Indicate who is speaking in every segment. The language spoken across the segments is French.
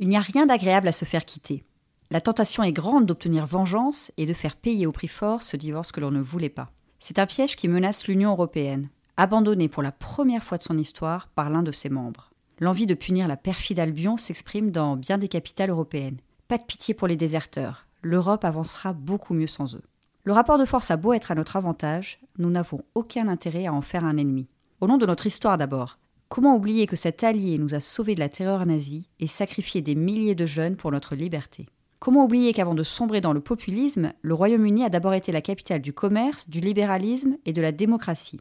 Speaker 1: Il n'y a rien d'agréable à se faire quitter. La tentation est grande d'obtenir vengeance et de faire payer au prix fort ce divorce que l'on ne voulait pas. C'est un piège qui menace l'Union européenne, abandonnée pour la première fois de son histoire par l'un de ses membres. L'envie de punir la perfide Albion s'exprime dans bien des capitales européennes. Pas de pitié pour les déserteurs, l'Europe avancera beaucoup mieux sans eux. Le rapport de force a beau être à notre avantage, nous n'avons aucun intérêt à en faire un ennemi. Au nom de notre histoire d'abord, comment oublier que cet allié nous a sauvés de la terreur nazie et sacrifié des milliers de jeunes pour notre liberté? Comment oublier qu'avant de sombrer dans le populisme, le Royaume-Uni a d'abord été la capitale du commerce, du libéralisme et de la démocratie?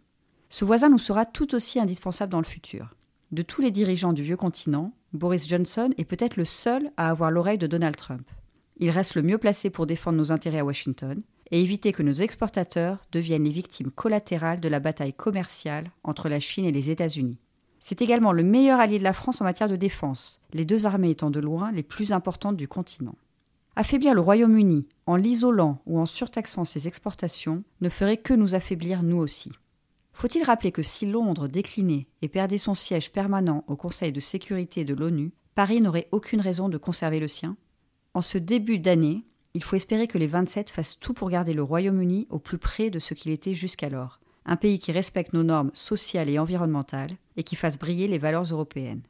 Speaker 1: Ce voisin nous sera tout aussi indispensable dans le futur. De tous les dirigeants du vieux continent, Boris Johnson est peut-être le seul à avoir l'oreille de Donald Trump. Il reste le mieux placé pour défendre nos intérêts à Washington et éviter que nos exportateurs deviennent les victimes collatérales de la bataille commerciale entre la Chine et les États-Unis. C'est également le meilleur allié de la France en matière de défense, les deux armées étant de loin les plus importantes du continent. Affaiblir le Royaume-Uni en l'isolant ou en surtaxant ses exportations ne ferait que nous affaiblir nous aussi. Faut-il rappeler que si Londres déclinait et perdait son siège permanent au Conseil de sécurité de l'ONU, Paris n'aurait aucune raison de conserver le sien? En ce début d'année, il faut espérer que les 27 fassent tout pour garder le Royaume-Uni au plus près de ce qu'il était jusqu'alors, un pays qui respecte nos normes sociales et environnementales et qui fasse briller les valeurs européennes.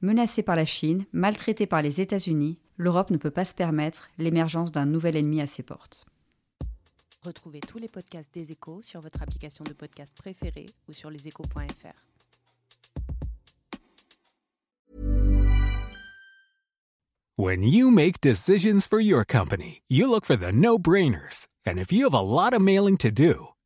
Speaker 1: Menacé par la Chine, maltraité par les États-Unis, l'Europe ne peut pas se permettre l'émergence d'un nouvel ennemi à ses portes.
Speaker 2: Retrouvez tous les podcasts des échos sur votre application de podcast préférée ou sur leséchos.fr.
Speaker 3: When you make decisions for your company, you look for the no-brainers. And if you have a lot of mailing to do,